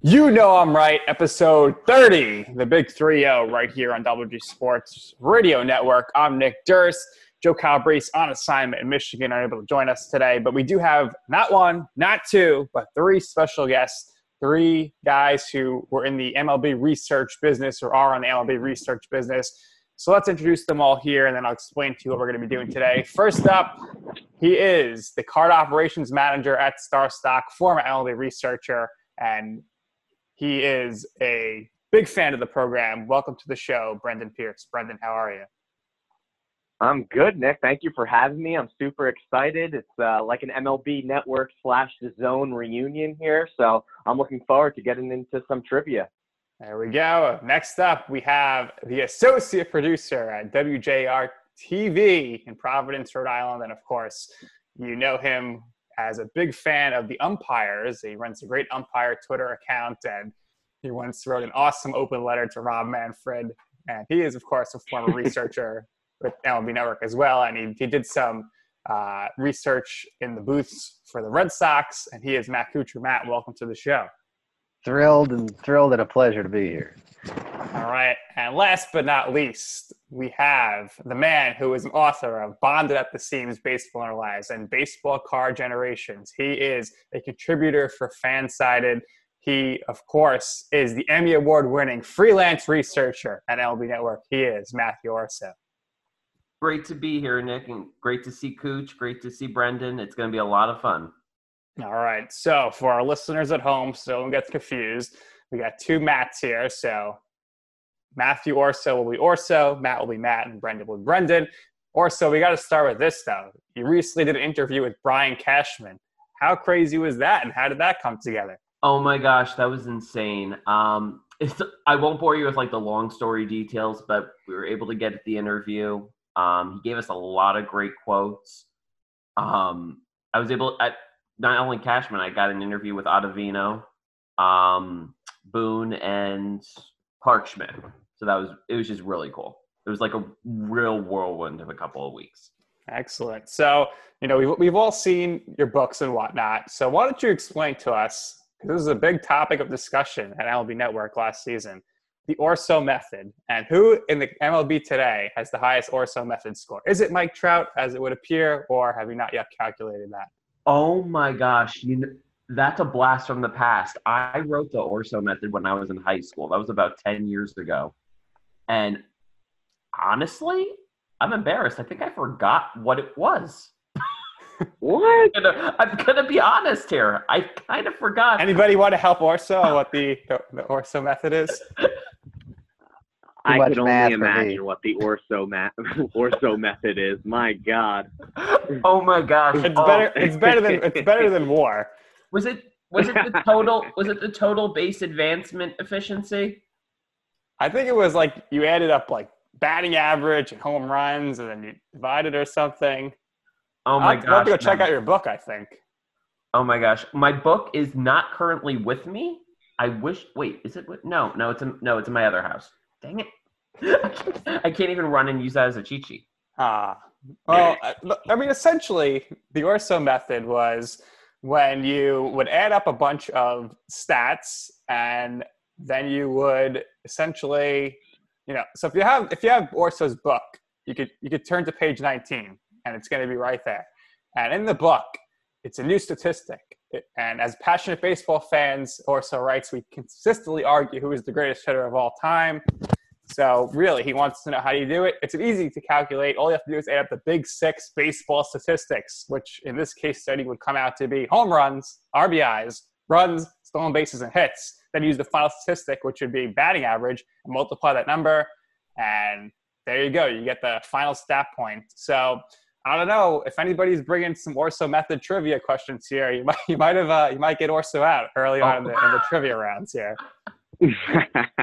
You know I'm right. Episode 30, the big 3 0, right here on WG Sports Radio Network. I'm Nick Durst. Joe Calabrese on assignment in Michigan, unable to join us today. But we do have not one, not two, but three special guests, three guys who were in the MLB research business or are on the MLB research business. So let's introduce them all here, and then I'll explain to you what we're going to be doing today. First up, he is the card operations manager at StarStock, former MLB researcher, and he is a big fan of the program. Welcome to the show, Brendan Pierce. Brendan, how are you? I'm good, Nick. Thank you for having me. I'm super excited. It's uh, like an MLB Network slash the Zone reunion here, so I'm looking forward to getting into some trivia. There we go. Next up, we have the associate producer at WJAR TV in Providence, Rhode Island, and of course, you know him as a big fan of the umpires. He runs a great umpire Twitter account, and he once wrote an awesome open letter to Rob Manfred. And he is, of course, a former researcher with MLB Network as well. And he, he did some uh, research in the booths for the Red Sox. And he is Matt Couture. Matt, welcome to the show. Thrilled and thrilled and a pleasure to be here. All right. And last but not least, we have the man who is an author of Bonded at the Seams Baseball in Our Lives and Baseball Card Generations. He is a contributor for Fansided. He, of course, is the Emmy Award winning freelance researcher at MLB Network. He is Matthew Orso. Great to be here, Nick, and great to see Cooch. Great to see Brendan. It's going to be a lot of fun. All right. So, for our listeners at home, so no one gets confused, we got two Matts here. So, Matthew Orso will be Orso, Matt will be Matt, and Brendan will be Brendan. Orso, we got to start with this, though. You recently did an interview with Brian Cashman. How crazy was that, and how did that come together? Oh my gosh, that was insane. Um, I won't bore you with like the long story details, but we were able to get the interview. Um, he gave us a lot of great quotes. Um, I was able at not only Cashman, I got an interview with Ottavino, um, Boone, and Schmidt. So that was it was just really cool. It was like a real whirlwind of a couple of weeks. Excellent. So you know we've we've all seen your books and whatnot. So why don't you explain to us? Because this is a big topic of discussion at MLB Network last season the Orso method and who in the MLB today has the highest Orso method score? Is it Mike Trout, as it would appear, or have you not yet calculated that? Oh my gosh, you know, that's a blast from the past. I wrote the Orso method when I was in high school. That was about 10 years ago. And honestly, I'm embarrassed. I think I forgot what it was. what? I'm gonna, I'm gonna be honest here. I kind of forgot. Anybody want to help Orso what the, the, the Orso method is? I could only imagine what the Orso, ma- Orso method is. My God. Oh my gosh. It's oh. better. It's better than it's better than war. Was it was it the total was it the total base advancement efficiency? I think it was like you added up like batting average and home runs, and then you divided or something. Oh my I'll, gosh! I'll have to go check out your book. I think. Oh my gosh, my book is not currently with me. I wish. Wait, is it? No, no, it's in, no, it's in my other house. Dang it! I can't even run and use that as a cheat sheet. Ah, well, I, mean, essentially, the Orso method was when you would add up a bunch of stats, and then you would essentially, you know, so if you have if you have Orso's book, you could you could turn to page 19, and it's going to be right there. And in the book, it's a new statistic. And as passionate baseball fans, Orso writes, we consistently argue who is the greatest hitter of all time. So really, he wants to know how do you do it. It's easy to calculate. All you have to do is add up the big six baseball statistics, which in this case study would come out to be home runs, RBIs, runs, stolen bases, and hits. Then use the final statistic, which would be batting average, and multiply that number, and there you go. You get the final stat point. So I don't know if anybody's bringing some Orso method trivia questions here. You might you might have uh, you might get Orso out early on in the, in the trivia rounds here.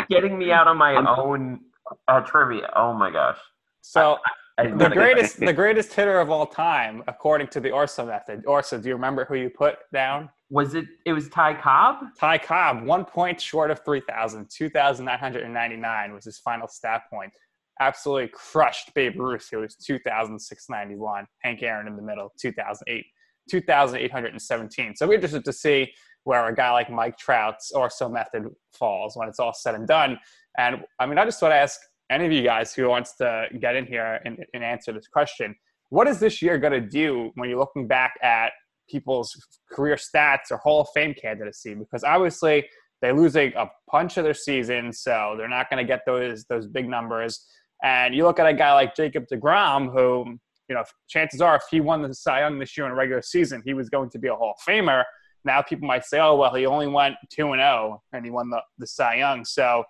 Getting me out on my own uh, trivia. Oh my gosh. So I- I the greatest the greatest hitter of all time, according to the Orso method. Orso, do you remember who you put down? was it? It was Ty Cobb. Ty Cobb, one point short of 3,000. 2,999 was his final stat point. Absolutely crushed Babe Ruth, who was 2,691. Hank Aaron in the middle, 2,008, 2,817. So we're interested to see where a guy like Mike Trout's Orso method falls when it's all said and done. And I mean, I just want to ask any of you guys who wants to get in here and, and answer this question. What is this year going to do when you're looking back at people's career stats or Hall of Fame candidacy? Because obviously they're losing a bunch of their season, so they're not going to get those those big numbers. And you look at a guy like Jacob Degrom, who you know chances are if he won the Cy Young this year in a regular season, he was going to be a Hall of Famer. Now people might say, "Oh well, he only went two and zero and he won the the Cy Young." So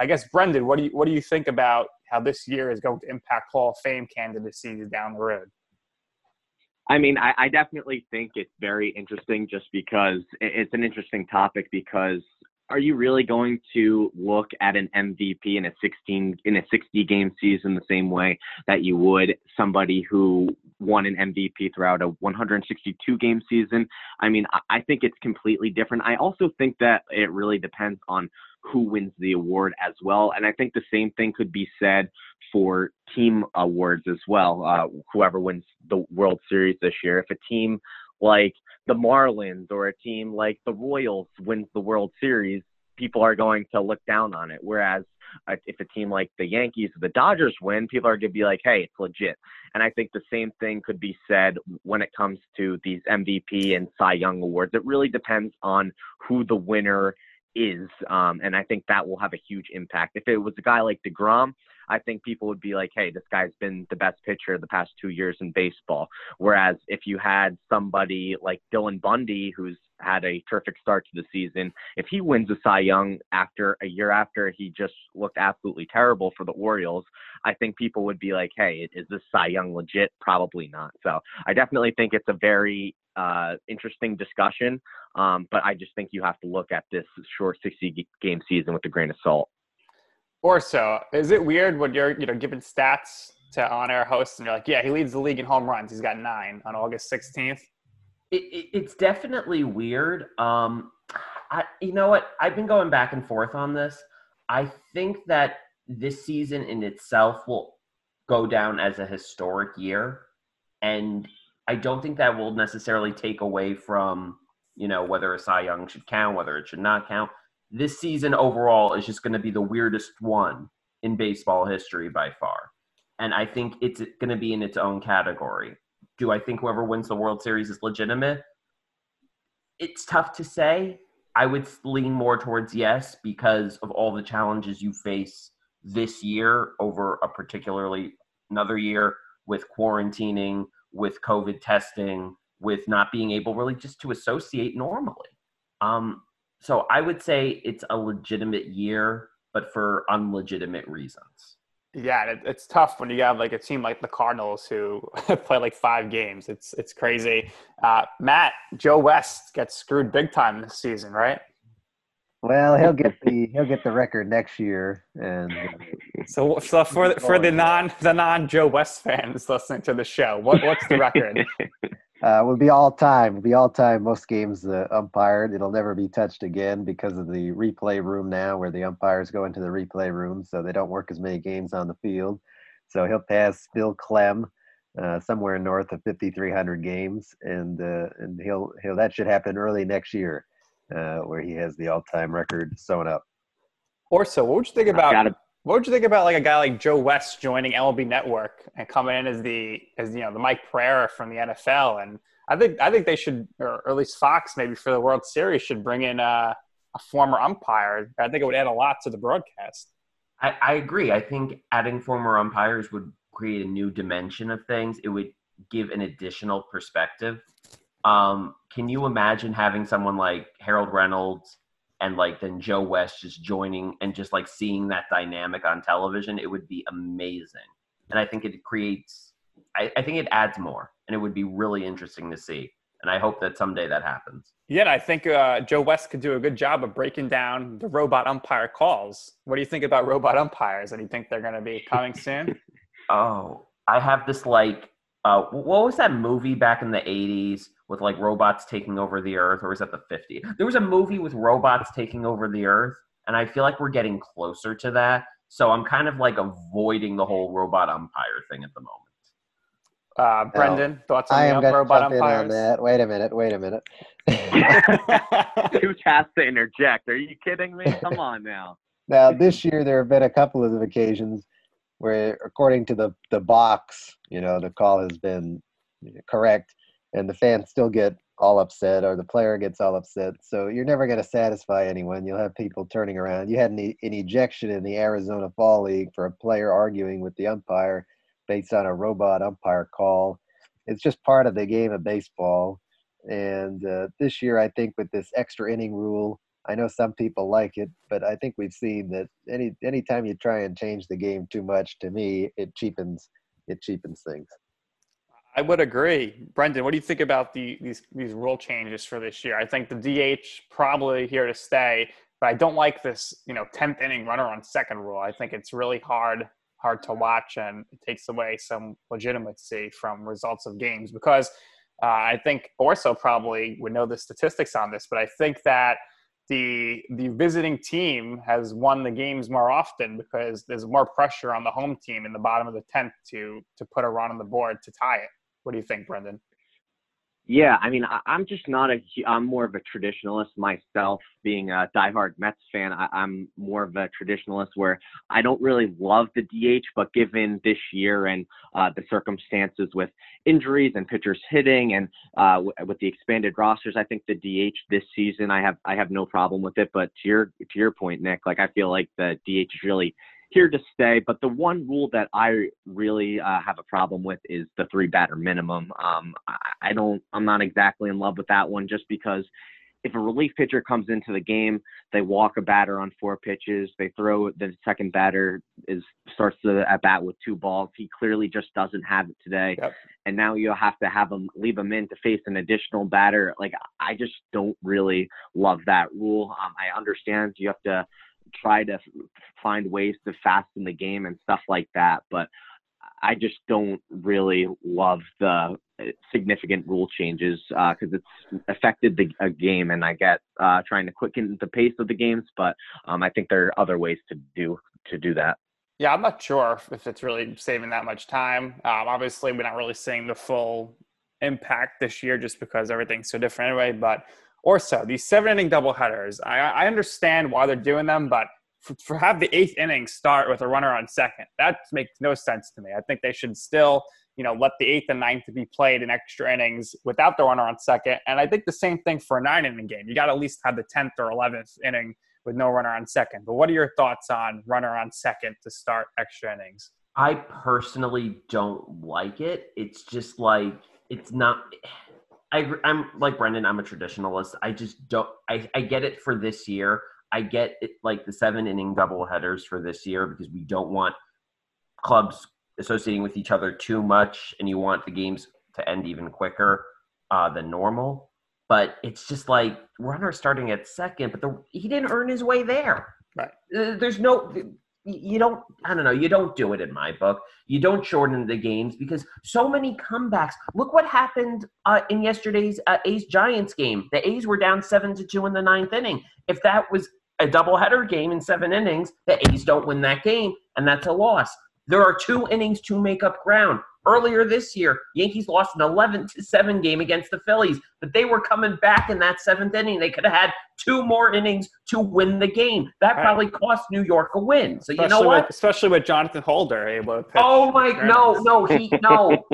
I guess Brendan, what do you what do you think about how this year is going to impact Hall of Fame candidacy down the road? I mean, I, I definitely think it's very interesting just because it's an interesting topic because are you really going to look at an MVP in a 16 in a 60 game season the same way that you would somebody who won an MVP throughout a 162 game season? I mean, I, think it's completely different. I also think that it really depends on who wins the award as well, and I think the same thing could be said for team awards as well. Uh, whoever wins the World Series this year, if a team like the Marlins or a team like the Royals wins the World Series, people are going to look down on it. Whereas uh, if a team like the Yankees or the Dodgers win, people are going to be like, hey, it's legit. And I think the same thing could be said when it comes to these MVP and Cy Young awards. It really depends on who the winner is. Um, and I think that will have a huge impact. If it was a guy like DeGrom, I think people would be like, hey, this guy's been the best pitcher the past two years in baseball. Whereas if you had somebody like Dylan Bundy, who's had a terrific start to the season, if he wins a Cy Young after a year after he just looked absolutely terrible for the Orioles, I think people would be like, hey, is this Cy Young legit? Probably not. So I definitely think it's a very uh, interesting discussion. Um, but I just think you have to look at this short 60 game season with a grain of salt. Orso. Is it weird when you're, you know, giving stats to on-air hosts and you're like, yeah, he leads the league in home runs. He's got nine on August 16th. It, it, it's definitely weird. Um, I, you know what? I've been going back and forth on this. I think that this season in itself will go down as a historic year, and I don't think that will necessarily take away from you know whether a Cy Young should count, whether it should not count. This season overall is just going to be the weirdest one in baseball history by far, and I think it's going to be in its own category do I think whoever wins the World Series is legitimate? It's tough to say. I would lean more towards yes because of all the challenges you face this year over a particularly another year with quarantining, with COVID testing, with not being able really just to associate normally. Um, so I would say it's a legitimate year, but for unlegitimate reasons. Yeah, it, it's tough when you have like a team like the Cardinals who play like five games. It's it's crazy. Uh, Matt, Joe West gets screwed big time this season, right? Well, he'll get the he'll get the record next year, and So, so for for the non the non Joe West fans listening to the show, what what's the record? uh, will be all time. Will be all time. Most games uh, umpired. It'll never be touched again because of the replay room now, where the umpires go into the replay room, so they don't work as many games on the field. So he'll pass Bill Klem uh, somewhere north of 5,300 games, and uh, and he'll he'll that should happen early next year, uh, where he has the all-time record sewn up. Orso, what would you think about Gotta- what would you think about like a guy like Joe West joining MLB Network and coming in as the as you know the Mike Pereira from the NFL? And I think I think they should, or at least Fox maybe for the World Series should bring in uh, a former umpire. I think it would add a lot to the broadcast. I, I agree. I think adding former umpires would create a new dimension of things. It would give an additional perspective. Um, can you imagine having someone like Harold Reynolds and like then Joe West just joining and just like seeing that dynamic on television? It would be amazing. And I think it creates I, I think it adds more, and it would be really interesting to see. And I hope that someday that happens. Yeah, and I think uh, Joe West could do a good job of breaking down the robot umpire calls. What do you think about robot umpires? And you think they're going to be coming soon? oh, I have this like, uh, what was that movie back in the 80s with like robots taking over the earth, or was that the 50s? There was a movie with robots taking over the earth, and I feel like we're getting closer to that. So I'm kind of like avoiding the whole robot umpire thing at the moment. Uh, Brendan, no, thoughts on I am the robot jump umpires? In on that. Wait a minute. Wait a minute. Who has to interject? Are you kidding me? Come on now. Now, this year there have been a couple of occasions where, according to the the box, you know, the call has been correct, and the fans still get all upset, or the player gets all upset. So you're never going to satisfy anyone. You'll have people turning around. You had an, an ejection in the Arizona Fall League for a player arguing with the umpire based on a robot umpire call. It's just part of the game of baseball. And uh, this year, I think with this extra inning rule, I know some people like it, but I think we've seen that any anytime you try and change the game too much, to me, it cheapens it cheapens things. I would agree, Brendan. What do you think about the these these rule changes for this year? I think the DH probably here to stay, but I don't like this you know tenth inning runner on second rule. I think it's really hard hard to watch and it takes away some legitimacy from results of games because uh, I think Orso probably would know the statistics on this, but I think that the the visiting team has won the games more often because there's more pressure on the home team in the bottom of the tenth to to put a run on the board to tie it. What do you think, Brendan? Yeah, I mean, I, I'm just not a. I'm more of a traditionalist myself. Being a diehard Mets fan, I, I'm more of a traditionalist where I don't really love the DH, but given this year and uh, the circumstances with injuries and pitchers hitting, and uh, w- with the expanded rosters, I think the DH this season, I have I have no problem with it. But to your to your point, Nick, like I feel like the DH is really here to stay. But the one rule that I really uh, have a problem with is the three batter minimum. Um, I, don't, I'm not exactly in love with that one just because if a relief pitcher comes into the game, they walk a batter on four pitches, they throw the second batter is starts the at bat with two balls. He clearly just doesn't have it today. Yep. And now you have to have him leave him in to face an additional batter. Like I just don't really love that rule. Um, I understand you have to try to find ways to fasten the game and stuff like that. But I just don't really love the uh, significant rule changes because uh, it's affected the game, and I get uh, trying to quicken the pace of the games. But um, I think there are other ways to do to do that. Yeah, I'm not sure if it's really saving that much time. Um, obviously, we're not really seeing the full impact this year just because everything's so different anyway. But Orso these seven inning doubleheaders. I, I understand why they're doing them, but for, for have the eighth inning start with a runner on second, that makes no sense to me. I think they should still, you know, let the eighth and ninth be played in extra innings without the runner on second. And I think the same thing for a nine inning game. You got to at least have the tenth or eleventh inning with no runner on second. But what are your thoughts on runner on second to start extra innings? I personally don't like it. It's just like it's not. I, I'm like Brendan. I'm a traditionalist. I just don't. I, I get it for this year. I get it, like the seven inning double headers for this year because we don't want clubs associating with each other too much, and you want the games to end even quicker uh, than normal. But it's just like runner starting at second, but the, he didn't earn his way there. Right. There's no you don't i don't know you don't do it in my book. You don't shorten the games because so many comebacks look what happened uh, in yesterday's uh, a's giants game. The a's were down seven to two in the ninth inning. If that was a doubleheader game in seven innings the a's don't win that game and that's a loss. There are two innings to make up ground Earlier this year, Yankees lost an 11 to 7 game against the Phillies, but they were coming back in that seventh inning. They could have had two more innings to win the game. That right. probably cost New York a win. So especially you know what? With, especially with Jonathan Holder able to pitch. Oh my no, no, he no.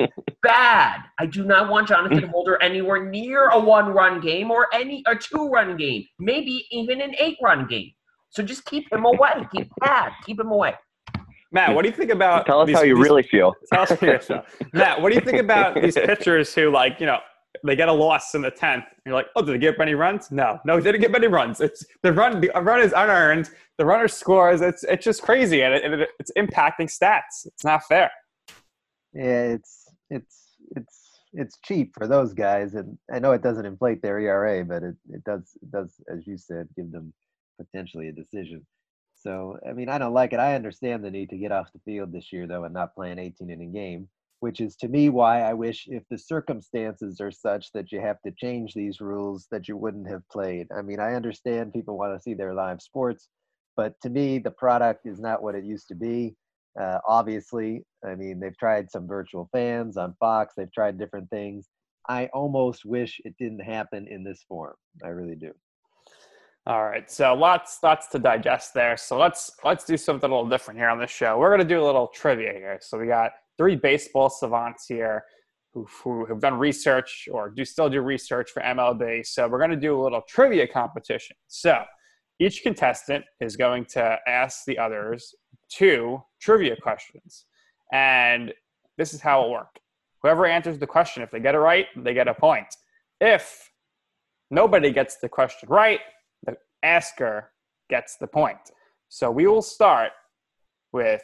Bad. I do not want Jonathan Holder anywhere near a one-run game or any a two-run game, maybe even an eight-run game. So just keep him away. Keep bad. Keep him away. Matt, what do you think about? Tell us these, how you these, really feel. Tell us how you feel. Matt, what do you think about these pitchers who, like, you know, they get a loss in the tenth? You're like, oh, did they get many runs? No, no, they didn't get many runs. It's the run. The run is unearned. The runner scores. It's it's just crazy, and it, it, it's impacting stats. It's not fair. Yeah, it's it's it's it's cheap for those guys, and I know it doesn't inflate their ERA, but it, it does it does, as you said, give them potentially a decision. So I mean, I don't like it. I understand the need to get off the field this year, though, and not play an 18 inning game, which is to me why I wish if the circumstances are such that you have to change these rules that you wouldn't have played. I mean, I understand people want to see their live sports, but to me, the product is not what it used to be. Uh, obviously, I mean, they've tried some virtual fans on Fox, they've tried different things. I almost wish it didn't happen in this form. I really do. All right, so lots lots to digest there. So let's let's do something a little different here on the show. We're gonna do a little trivia here. So we got three baseball savants here who, who have done research or do still do research for MLB. So we're gonna do a little trivia competition. So each contestant is going to ask the others two trivia questions. And this is how it works. Whoever answers the question, if they get it right, they get a point. If nobody gets the question right, asker gets the point. So we will start with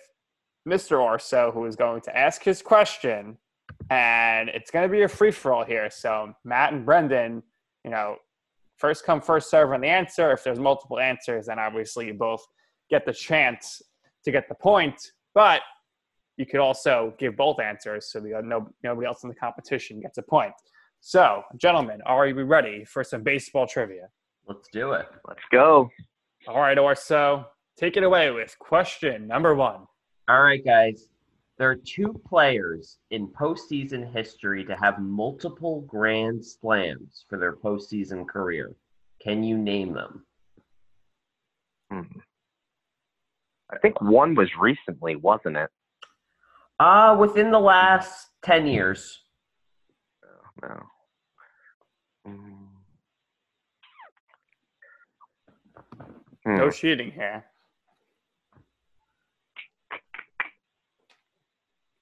Mr. Orso, who is going to ask his question, and it's going to be a free for all here. So Matt and Brendan, you know, first come, first serve on the answer. If there's multiple answers, then obviously you both get the chance to get the point. But you could also give both answers so no, nobody else in the competition gets a point. So, gentlemen, are you ready for some baseball trivia? Let's do it. Let's go. All right, Orso, take it away with question number one. All right, guys. There are two players in postseason history to have multiple grand slams for their postseason career. Can you name them? Hmm. I think one was recently, wasn't it? Uh, within the last 10 years. Oh, no. Mm. Hmm. No shooting here.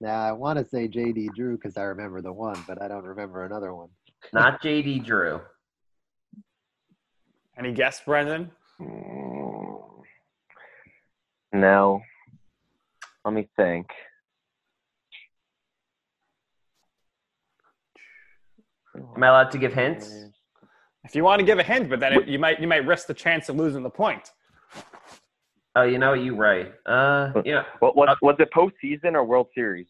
Now I want to say JD Drew because I remember the one, but I don't remember another one. Not JD Drew. Any guess, Brendan? Mm. No. Let me think. Am I allowed to give hints? If you want to give a hint, but then it, you might you might risk the chance of losing the point. Oh, you know, you right. Uh, yeah. What was was it postseason or World Series?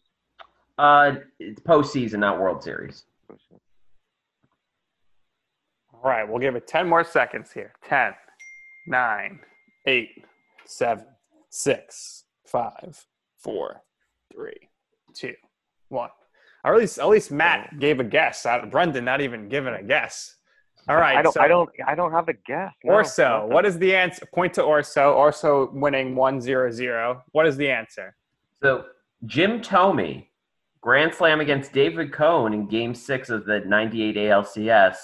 Uh, it's postseason, not World Series. All right, we'll give it 10 more seconds here. 10, 9, 8, 7, 6, 5, 4, 3, 2, 1. Or at least, at least Matt gave a guess. Uh, Brendan not even giving a guess. All right. I don't. so I don't. I don't have a guess. No, Orso, nothing. what is the answer? Point to Orso. Orso winning 1 0 0. What is the answer? So Jim Thome, grand slam against David Cone in Game Six of the '98 ALCS,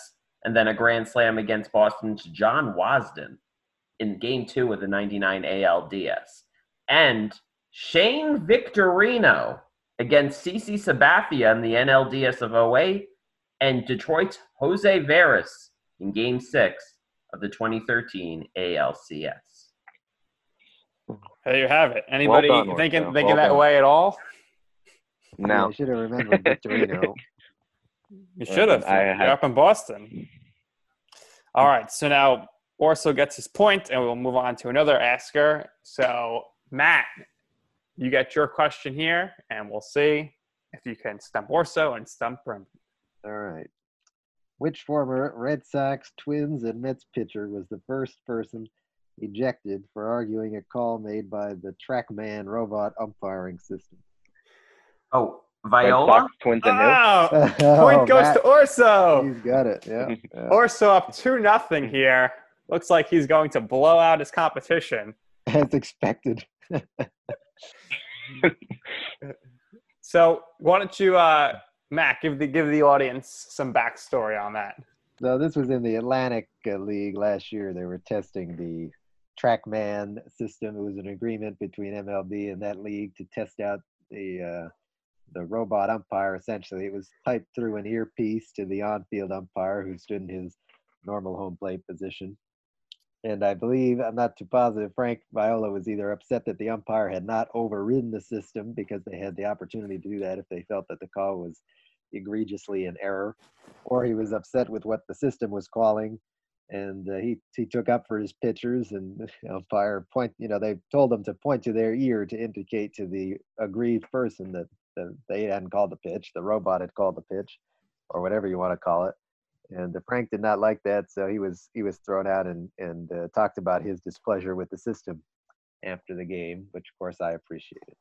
and then a grand slam against Boston's John Wasdin in Game Two of the '99 ALDS, and Shane Victorino against CC Sabathia in the NLDS of 08, and Detroit's Jose Veras in Game Six of the 2013 ALCS. There you have it. Anybody done, Orso. thinking Well thinking that done. way at all? No. I should have remembered Victorino. You should have. I You're had- up in Boston. All right. So now Orso gets his point, and we'll move on to another asker. So Matt, you get your question here, and we'll see if you can stump Orso and stump Brendan. All right. Which former Red Sox, Twins, and Mets pitcher was the first person ejected for arguing a call made by the TrackMan robot umpiring system? Oh, Viola? Red Viola. Sox, Twins, and who? Oh, Oh, point goes Matt, to Orso. He's got it. Yeah. yeah. Orso up two nothing here. Looks like he's going to blow out his competition. As expected. So why don't you, uh, Matt, give the give the audience some backstory on that? So this was in the Atlantic uh, League last year. They were testing the TrackMan system. It was an agreement between MLB and that league to test out the uh, the robot umpire. Essentially, it was piped through an earpiece to the on-field umpire who stood in his normal home plate position. And I believe I'm not too positive. Frank Viola was either upset that the umpire had not overridden the system because they had the opportunity to do that if they felt that the call was egregiously in error, or he was upset with what the system was calling, and uh, he he took up for his pitchers and the umpire point. You know, they told him to point to their ear to indicate to the aggrieved person that, that they hadn't called the pitch, the robot had called the pitch, or whatever you want to call it. And uh, Frank did not like that, so he was he was thrown out and and uh, talked about his displeasure with the system after the game, which of course I appreciated.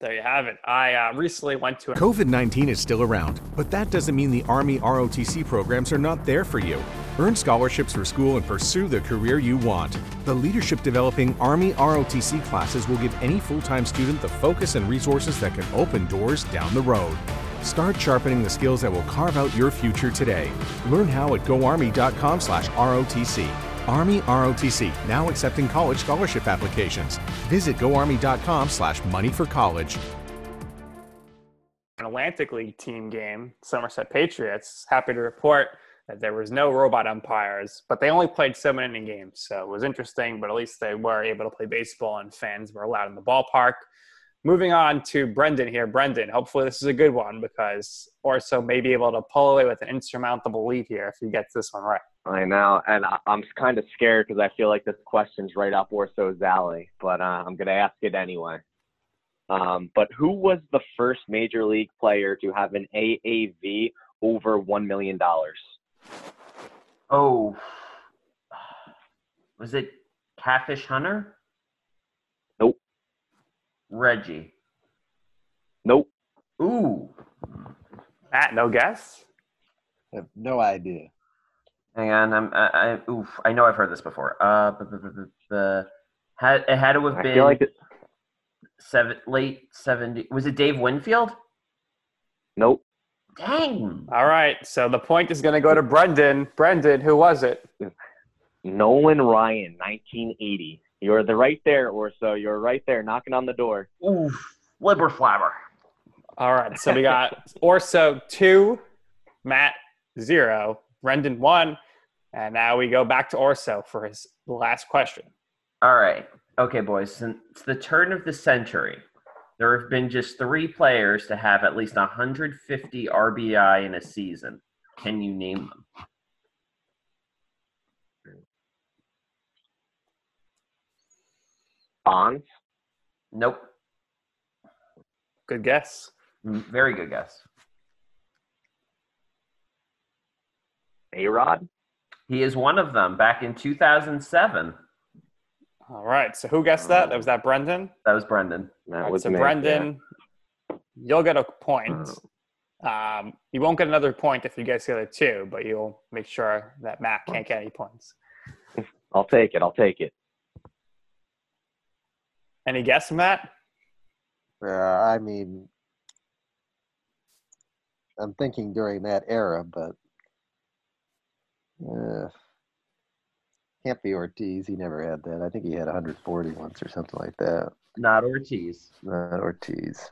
There you have it. I uh, recently went to. A- COVID 19 is still around, but that doesn't mean the Army ROTC programs are not there for you. Earn scholarships for school and pursue the career you want. The Leadership Developing Army ROTC classes will give any full time student the focus and resources that can open doors down the road. Start sharpening the skills that will carve out your future today. Learn how at goarmy.com/rotc. Army ROTC, now accepting college scholarship applications. Visit goarmy.com slash money for college. An Atlantic League team game, Somerset Patriots. Happy to report that there was no robot umpires, but they only played seven inning games. So it was interesting, but at least they were able to play baseball and fans were allowed in the ballpark. Moving on to Brendan here. Brendan, hopefully this is a good one because Orso may be able to pull away with an insurmountable lead here if he gets this one right. I know, and I- I'm kind of scared because I feel like this question's right up Orso's alley, but uh, I'm going to ask it anyway. Um, but who was the first major league player to have an AAV over $1 million? Oh, was it Catfish Hunter? Nope. Reggie. Nope. Ooh. Matt, no guess? I have no idea. Hang on, I'm. I, I oof. I know I've heard this before. Uh, bu- bu- bu- bu- bu- had it had to have I been feel like it, seven, late seventy. Was it Dave Winfield? nope. Dang. All right, so the point is going to go to Brendan. Brendan, who was it? Nolan Ryan, 1980. You're the right there, Orso. You're right there, knocking on the door. Oof. Libber flabber. All right, so we got Orso two, Matt zero, Brendan one, and now we go back to Orso for his last question. All right. Okay, boys. Since the turn of the century, there have been just three players to have at least 150 RBI in a season. Can you name them? Bonds. Nope. Good guess. Mm, Very good guess. A Rod. He is one of them back in 2007. All right, so who guessed that? That was that Brendan? That was Brendan. That All right, was so me, Brendan, you'll get a point. Um, you won't get another point if you guess the other two, but you'll make sure that Matt can't get any points. I'll take it. I'll take it. Any guess, Matt? Uh, I mean, I'm thinking during that era, but uh, can't be Ortiz. He never had that. I think he had 140 once or something like that. Not Ortiz. Not Ortiz.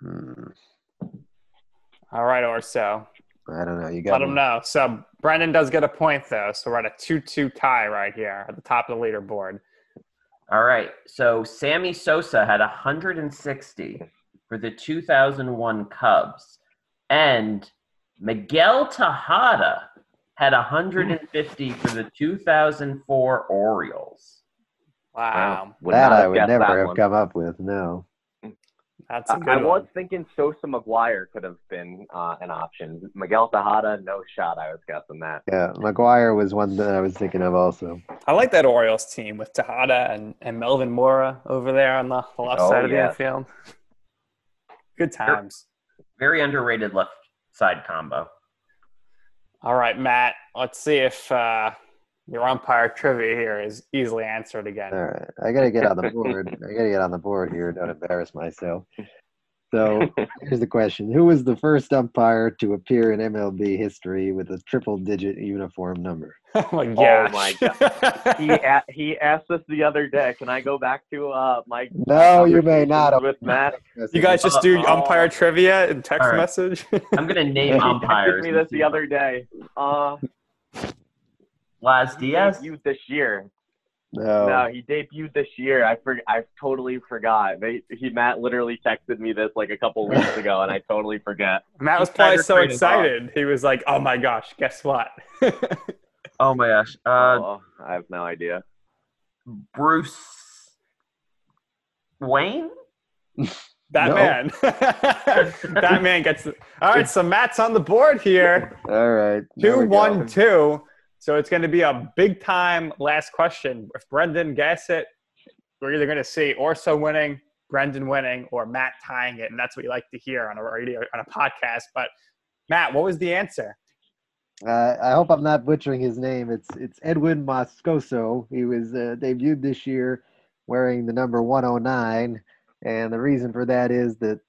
Hmm. All right, Orso. I don't know. You got Let him me. know. So Brendan does get a point though. So we're at a two-two tie right here at the top of the leaderboard. All right. So Sammy Sosa had 160 for the 2001 Cubs, and Miguel Tejada had 150 for the 2004 Orioles. Wow, Would that I would never have one. come up with. No. That's a I, good I one. was thinking Sosa McGwire could have been uh, an option. Miguel Tejada, no shot. I was guessing that. Yeah, McGwire was one that I was thinking of also. I like that Orioles team with Tejada and, and Melvin Mora over there on the, the left Oh, side of yeah. the infield. Good times. Very underrated left side combo. All right, Matt. Let's see if uh, your umpire trivia here is easily answered again. All right, I gotta get on the board. I gotta get on the board here. Don't embarrass myself. So here's the question: Who was the first umpire to appear in MLB history with a triple-digit uniform number? Oh my Oh gosh. my he a- he asked us the other day. Can I go back to uh my No, you may not. with Matt? you guys just do Uh, umpire trivia in text All right. message? I'm going to name umpires. He asked umpires. me this the other day. Uh, Laz Diaz? you this year. No. No, he debuted this year. I for, I totally forgot. They, he Matt literally texted me this like a couple weeks ago, and I totally forget. Matt was He's probably so excited. He was like, "Oh my gosh, guess what?" Oh my gosh. Uh, oh, I have no idea. Bruce Wayne. that No. man. that man gets. The, all right, so Matt's on the board here. All right. there Two we go. one two. So it's going to be a big time last question. If Brendan guess it, we're either going to see Orso winning, Brendan winning, or Matt tying it, and that's what you like to hear on a radio on a podcast. But Matt, what was the answer? Uh, I hope I'm not butchering his name. It's it's Edwin Moscoso. He was uh, debuted this year wearing the number 109, and the reason for that is that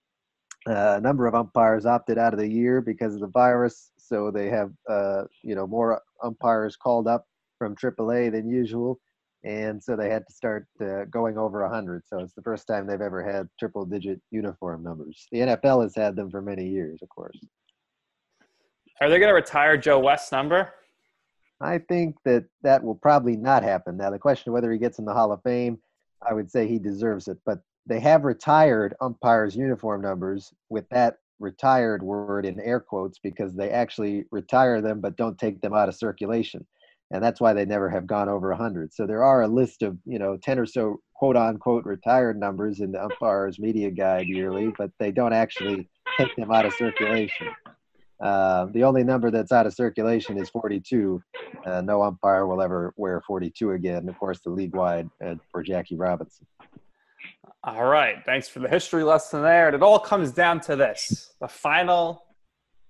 uh, a number of umpires opted out of the year because of the virus, so they have uh, you know more umpires called up from AAA than usual, and so they had to start uh, going over 100. So it's the first time they've ever had triple-digit uniform numbers. The NFL has had them for many years, of course. Are they going to retire Joe West's number? I think that that will probably not happen. Now, the question of whether he gets in the Hall of Fame, I would say he deserves it. But they have retired umpires' uniform numbers with that retired word in air quotes because they actually retire them but don't take them out of circulation. And that's why they never have gone over 100. So there are a list of, you know, 10 or so quote unquote retired numbers in the umpires' media guide yearly, but they don't actually take them out of circulation. Uh, the only number that's out of circulation is 42. Uh, no umpire will ever wear 42 again. Of course, the league wide uh, for Jackie Robinson. All right. Thanks for the history lesson there. And it all comes down to this the final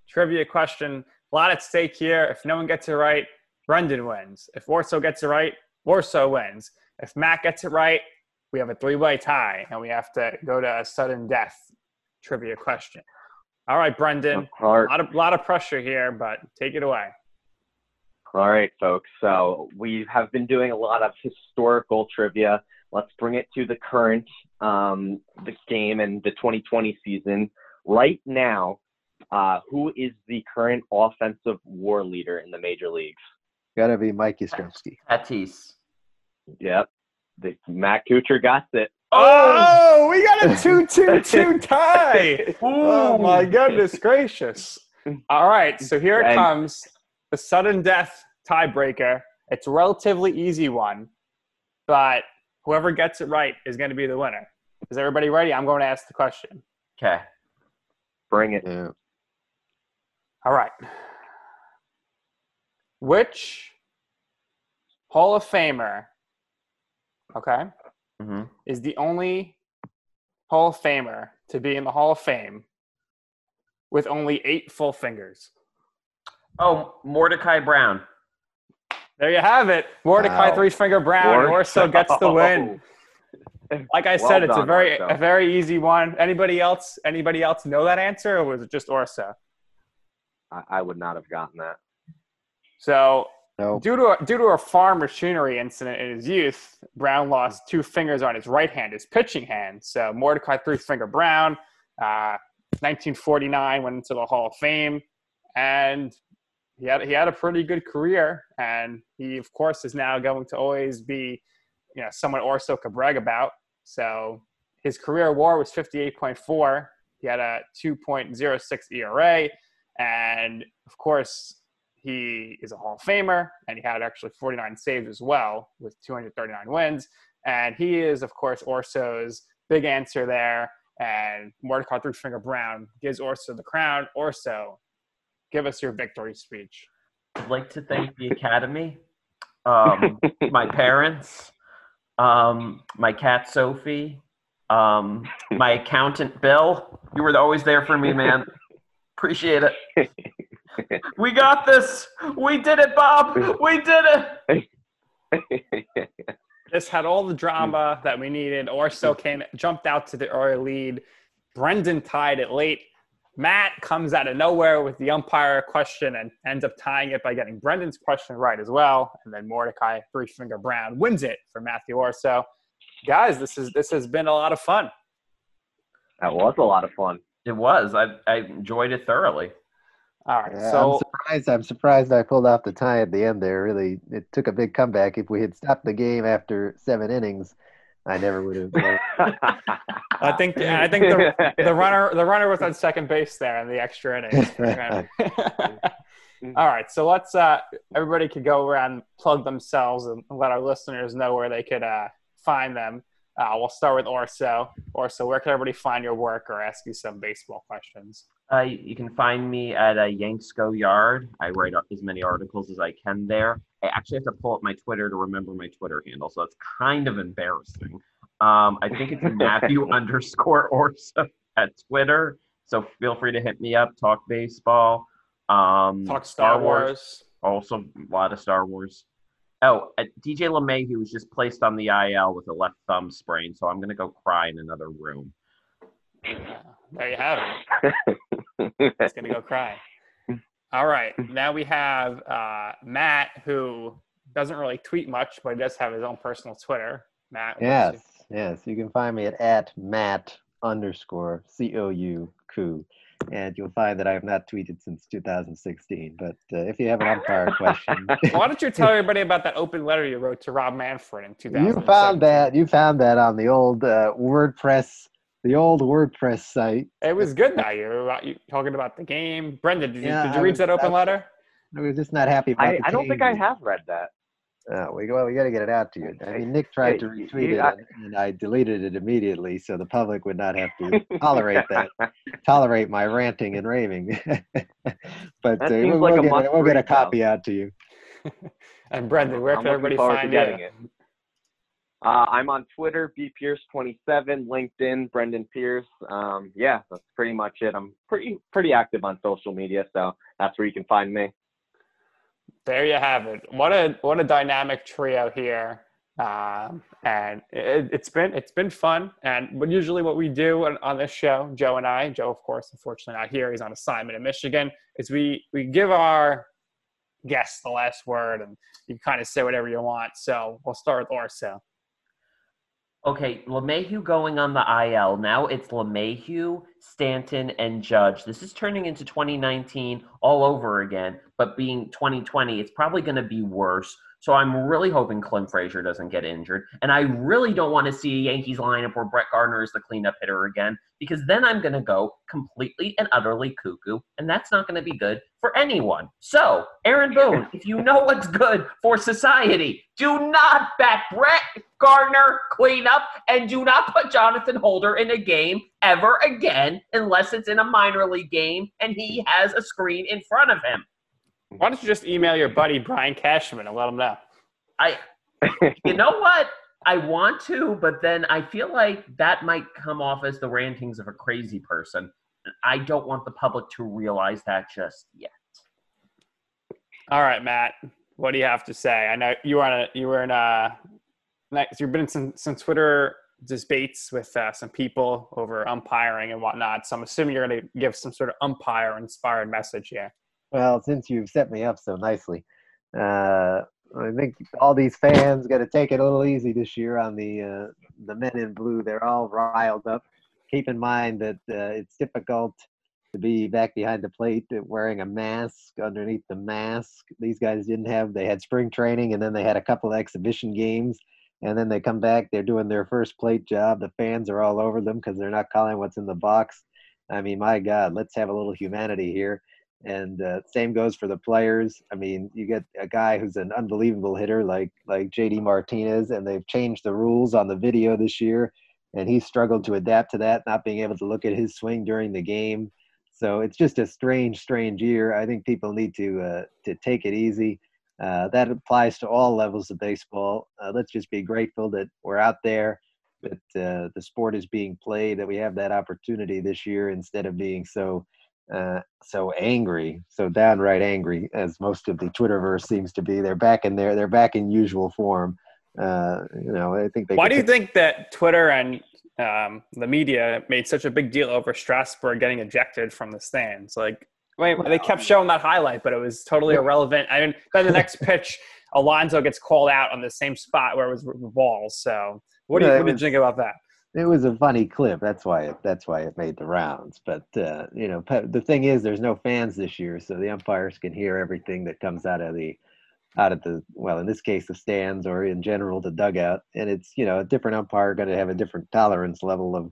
trivia question. A lot at stake here. If no one gets it right, Brendan wins. If Orso gets it right, Orso wins. If Matt gets it right, we have a three way tie and we have to go to a sudden death trivia question. All right, Brendan. A lot of, lot of pressure here, but take it away. All right, folks. So we have been doing a lot of historical trivia. Let's bring it to the current um, the game and the 2020 season. Right now, uh, who is the current offensive WAR leader in the major leagues? Got to be Mike Yastrzemski. Tatis. Yep, the, Matt Couture got it. Oh, we got a 2 2 2 tie. Oh, my goodness gracious. All right, so here it And- comes the sudden death tiebreaker. It's a relatively easy one, but whoever gets it right is going to be the winner. Is everybody ready? I'm going to ask the question. Okay. Bring it. Yeah. All right. Which Hall of Famer, okay, hmm is the only Hall of Famer to be in the Hall of Fame with only eight full fingers? Oh, Mordecai Brown. There you have it. Mordecai Wow. Three Finger Brown. Orso gets the win. Like I Well said, it's a very Orso. a very easy one. Anybody else? Anybody else know that answer, or was it just Orso? I, I would not have gotten that. So No. Due to a, due to a farm machinery incident in his youth, Brown lost two fingers on his right hand, his pitching hand. So Mordecai Three Finger Brown, uh, 1949, went into the Hall of Fame, and he had he had a pretty good career. And he, of course, is now going to always be, you know, someone Orso could brag about. So his career WAR was 58.4. He had a 2.06 ERA, and of course, he is a Hall of Famer, and he had actually 49 saves as well with 239 wins. And he is, of course, Orso's big answer there. And Mordecai Three Finger Brown gives Orso the crown. Orso, give us your victory speech. I'd like to thank the Academy, um, my parents, um, my cat Sophie, um, my accountant Bill. You were always there for me, man. Appreciate it. We got this. We did it, Bob. We did it. This had all the drama that we needed. Orso came, jumped out to the early lead. Brendan tied it late. Matt comes out of nowhere with the umpire question and ends up tying it by getting Brendan's question right as well. And then Mordecai Three Finger Brown wins it for Matthew Orso. Guys, this is this has been a lot of fun. That was a lot of fun. It was. I, I enjoyed it thoroughly. All right. Yeah, so I'm surprised. I'm surprised I pulled off the tie at the end there. Really, it took a big comeback. If we had stopped the game after seven innings, I never would have. I think I think the, the runner the runner was on second base there in the extra innings. All right, so let's uh, everybody could go around plug themselves and let our listeners know where they could uh, find them. Uh, we'll start with Orso. Orso, where can everybody find your work or ask you some baseball questions? Uh, you can find me at uh, Yanks Go Yard. I write as many articles as I can there. I actually have to pull up my Twitter to remember my Twitter handle, so it's kind of embarrassing. Um, I think it's Matthew underscore Orso at Twitter. So feel free to hit me up, talk baseball. Um, Talk Star Wars. Also, a lot of Star Wars. Oh, uh, DJ LeMahieu was just placed on the IL with a left thumb sprain, so I'm going to go cry in another room. There you have it. He's going to go cry. All right. Now we have uh, Matt, who doesn't really tweet much, but he does have his own personal Twitter. Matt. yes, yes. You can find me at at Matt underscore C O U and you'll find that I have not tweeted since 2016. But uh, if you have an umpire question, why don't you tell everybody about that open letter you wrote to Rob Manfred in 2000? You found that you found that on the old uh, WordPress, the old WordPress site. It was good. Now you're you talking about the game, Brendan. Did you, yeah, did you read was, that open I, letter? I was just not happy about. I, I don't think I have read that. Oh, we well, we got to get it out to you. I mean, Nick tried to retweet it, and, and I deleted it immediately, so the public would not have to tolerate that, tolerate my ranting and raving. but uh, we'll, like we'll, get, we'll get a copy out to you. and Brendan, where can everybody find you? Uh, I'm on Twitter, bpierce27, LinkedIn, Brendan Pierce. Um, yeah, that's pretty much it. I'm pretty pretty active on social media, so that's where you can find me. There you have it. What a what a dynamic trio here. Um, and it, has been it's been fun. And but usually what we do on, on, this show, Joe and I, Joe of course, unfortunately not here. He's on assignment in Michigan. Is we we give our guests the last word, and you kind of say whatever you want. So we'll start with Orso. Okay, LeMahieu going on the IL. Now it's LeMahieu, Stanton, and Judge. This is turning into 2019 all over again, but being 2020, it's probably going to be worse. So I'm really hoping Clint Frazier doesn't get injured. And I really don't want to see a Yankees lineup where Brett Gardner is the cleanup hitter again, because then I'm going to go completely and utterly cuckoo. And that's not going to be good for anyone. So, Aaron Boone, if you know what's good for society, do not back Brett Gardner cleanup and do not put Jonathan Holder in a game ever again unless it's in a minor league game and he has a screen in front of him. Why don't you just email your buddy Brian Cashman and let him know? I, you know what? I want to, but then I feel like that might come off as the rantings of a crazy person. I don't want the public to realize that just yet. All right, Matt. What do you have to say? I know you were on a you were in a you've been in some some Twitter debates with uh, some people over umpiring and whatnot. So I'm assuming you're going to give some sort of umpire inspired message here. Well, since you've set me up so nicely, uh, I think all these fans got to take it a little easy this year on the uh, the men in blue. They're all riled up. Keep in mind that uh, it's difficult to be back behind the plate wearing a mask underneath the mask. These guys didn't have. They had spring training and then they had a couple of exhibition games, and then they come back. They're doing their first plate job. The fans are all over them because they're not calling what's in the box. I mean, my God, let's have a little humanity here. And uh, same goes for the players. I mean, you get a guy who's an unbelievable hitter like like JD Martinez, and they've changed the rules on the video this year, and he struggled to adapt to that, not being able to look at his swing during the game. So it's just a strange, strange year. I think people need to uh, to take it easy. Uh, that applies to all levels of baseball. Uh, let's just be grateful that we're out there, that uh, the sport is being played, that we have that opportunity this year instead of being so uh, so angry, so downright angry, as most of the Twitterverse seems to be. They're back in there. They're back in usual form. Uh, you know, I think they. Why do you think that Twitter and um, the media made such a big deal over Strasburg getting ejected from the stands? Like, wait, they kept showing that highlight, but it was totally irrelevant. I mean, then the next pitch, Alonso gets called out on the same spot where it was balls. So, what do you, what did you think about that? It was a funny clip. That's why it that's why it made the rounds. But uh, you know, the thing is, there's no fans this year, so the umpires can hear everything that comes out of the out of the well, in this case, the stands or in general the dugout. And it's you know a different umpire going to have a different tolerance level of,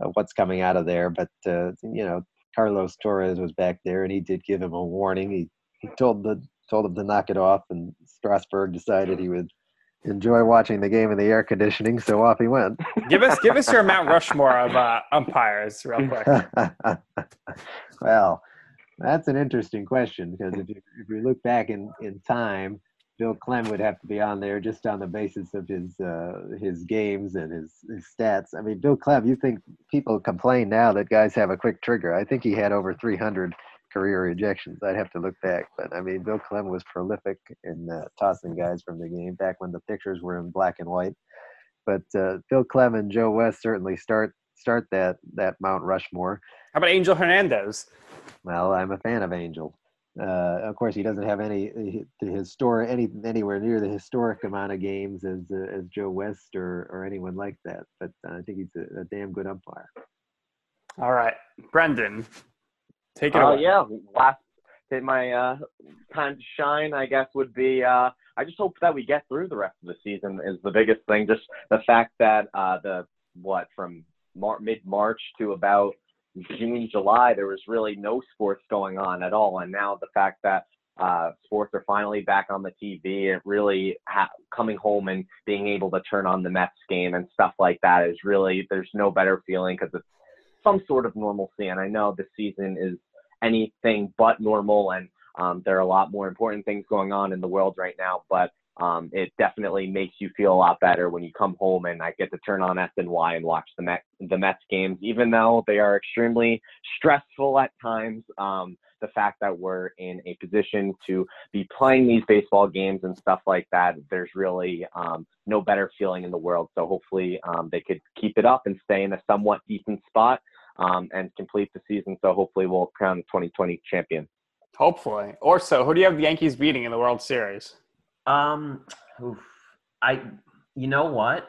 of what's coming out of there. But uh, you know, Carlos Torres was back there, and he did give him a warning. He he told the told him to knock it off, and Strasburg decided he would enjoy watching the game in the air conditioning, so off he went. give us give us your Mount Rushmore of uh, umpires, real quick. well, that's an interesting question because if you if you look back in in time, Bill Klem would have to be on there just on the basis of his uh, his games and his, his stats. I mean, Bill Klem, you think people complain now that guys have a quick trigger? I think he had over 300 career ejections. I'd have to look back, but I mean, Bill Klem was prolific in uh, tossing guys from the game back when the pictures were in black and white. But uh, Bill Klem and Joe West certainly start start that that Mount Rushmore. How about Angel Hernandez? Well, I'm a fan of Angel. Uh, of course, he doesn't have any the historic any anywhere near the historic amount of games as uh, as Joe West or or anyone like that. But uh, I think he's a, a damn good umpire. All right, Brendan, Take it uh, away. Yeah, last my uh, time to shine, I guess, would be. Uh, I just hope that we get through the rest of the season is the biggest thing. Just the fact that uh, the what from Mar- mid March to about June, July, there was really no sports going on at all, and now the fact that uh, sports are finally back on the TV. It really ha- coming home and being able to turn on the Mets game and stuff like that is really there's no better feeling because it's some sort of normalcy. And I know the season is anything but normal, and um, there are a lot more important things going on in the world right now. But um, it definitely makes you feel a lot better when you come home and I get to turn on SNY and watch the Mets, the Mets games, even though they are extremely stressful at times. Um, the fact that we're in a position to be playing these baseball games and stuff like that, there's really um, no better feeling in the world. So hopefully um, they could keep it up and stay in a somewhat decent spot um, and complete the season. So hopefully we'll crown the 2020 champion. Hopefully. Orso, who do you have the Yankees beating in the World Series? Um, oof. I, you know what?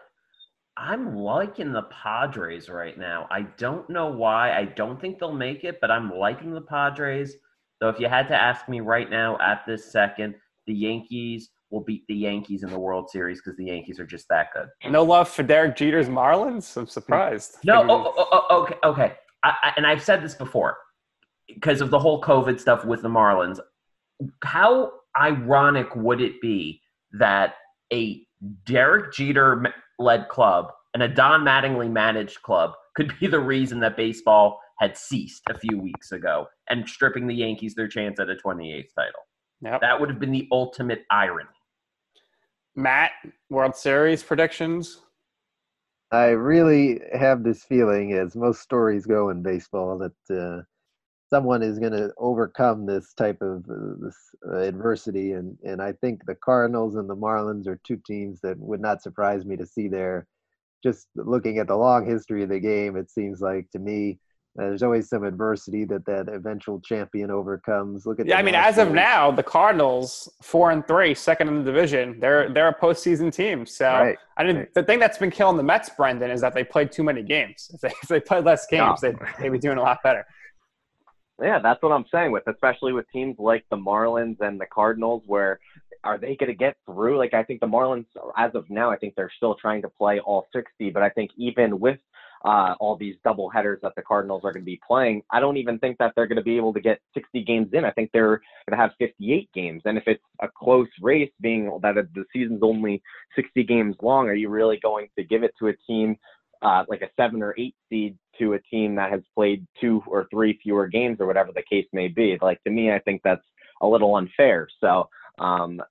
I'm liking the Padres right now. I don't know why. I don't think they'll make it, but I'm liking the Padres. So if you had to ask me right now at this second, the Yankees will beat the Yankees in the World Series because the Yankees are just that good. No love for Derek Jeter's Marlins. I'm surprised. No, oh, oh, oh, okay, okay. I, and I've said this before because of the whole COVID stuff with the Marlins. How ironic would it be that a Derek Jeter led club and a Don Mattingly managed club could be the reason that baseball had ceased a few weeks ago and stripping the Yankees their chance at a 28th title? Yep. That would have been the ultimate irony. Matt, World Series predictions? I really have this feeling, as most stories go in baseball, that uh, someone is going to overcome this type of uh, this uh, adversity, and and I think the Cardinals and the Marlins are two teams that would not surprise me to see there. Just looking at the long history of the game, it seems like to me uh, there's always some adversity that that eventual champion overcomes. Look at yeah. I mean, as of now, the Cardinals four and three, second in the division. They're they're a postseason team. So right. I mean, right. the thing that's been killing the Mets, Brendan, is that they played too many games. If they, if they played less games, they'd, they'd be doing a lot better. Yeah, that's what I'm saying. With especially with teams like the Marlins and the Cardinals, where are they going to get through? Like I think the Marlins, as of now, I think they're still trying to play all 60. But I think even with uh, all these double headers that the Cardinals are going to be playing, I don't even think that they're going to be able to get 60 games in. I think they're going to have 58 games. And if it's a close race, being that the season's only 60 games long, are you really going to give it to a team uh, like a seven or eight seed to a team that has played two or three fewer games or whatever the case may be? Like to me, I think that's a little unfair. So um,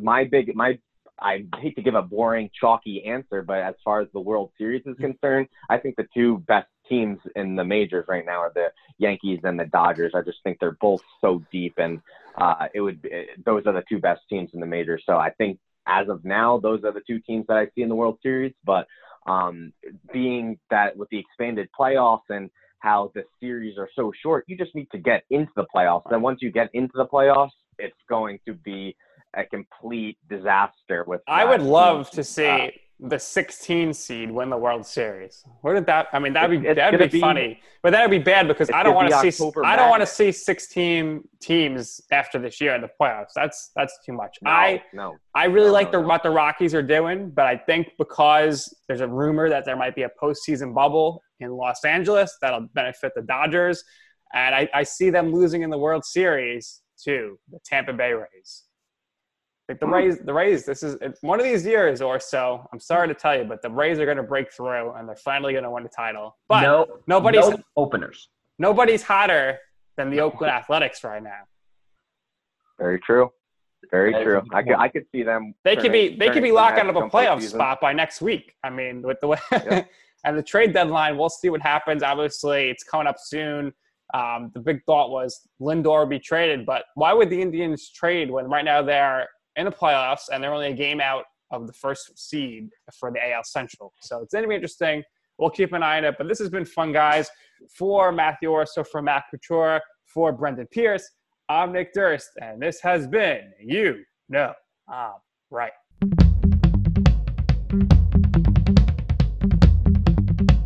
my big my I hate to give a boring, chalky answer, but as far as the World Series is concerned, I think the two best teams in the majors right now are the Yankees and the Dodgers. I just think they're both so deep, and uh, it would be, those are the two best teams in the majors. So I think as of now, those are the two teams that I see in the World Series. But um, being that with the expanded playoffs and how the series are so short, you just need to get into the playoffs. And once you get into the playoffs, it's going to be a complete disaster with I would love to see uh, the 16 seed win the World Series. Wouldn't that? I mean, that'd be that'd be, be- funny, but that'd be bad because I don't want to see October I don't want to see 16 teams after this year in the playoffs. That's that's too much. No, I no. I really No, like the what the Rockies are doing, but I think because there's a rumor that there might be a postseason bubble in Los Angeles that'll benefit the Dodgers, and I, I see them losing in the World Series to the Tampa Bay Rays. Like the. Rays, the Rays. This is one of these years Orso. I'm sorry to tell you, but the Rays are going to break through and they're finally going to win the title. But no, nobody's- no openers. nobody's hotter than the Oakland Athletics right now. Very true. Very That is true. I could. I could see them. They could be they could be locked heads out of a come playoff postseason. spot by next week. I mean, with the way Yep. and the trade deadline, we'll see what happens. Obviously, it's coming up soon. Um, the big thought was Lindor would be traded, but why would the Indians trade when right now they're in the playoffs and they're only a game out of the first seed for the AL Central? So it's going to be interesting. We'll keep an eye on it. But this has been fun, guys. For Matthew Orso, for Matt Couture, for Brendan Pierce, I'm Nick Durst, and this has been You Know I'm Right.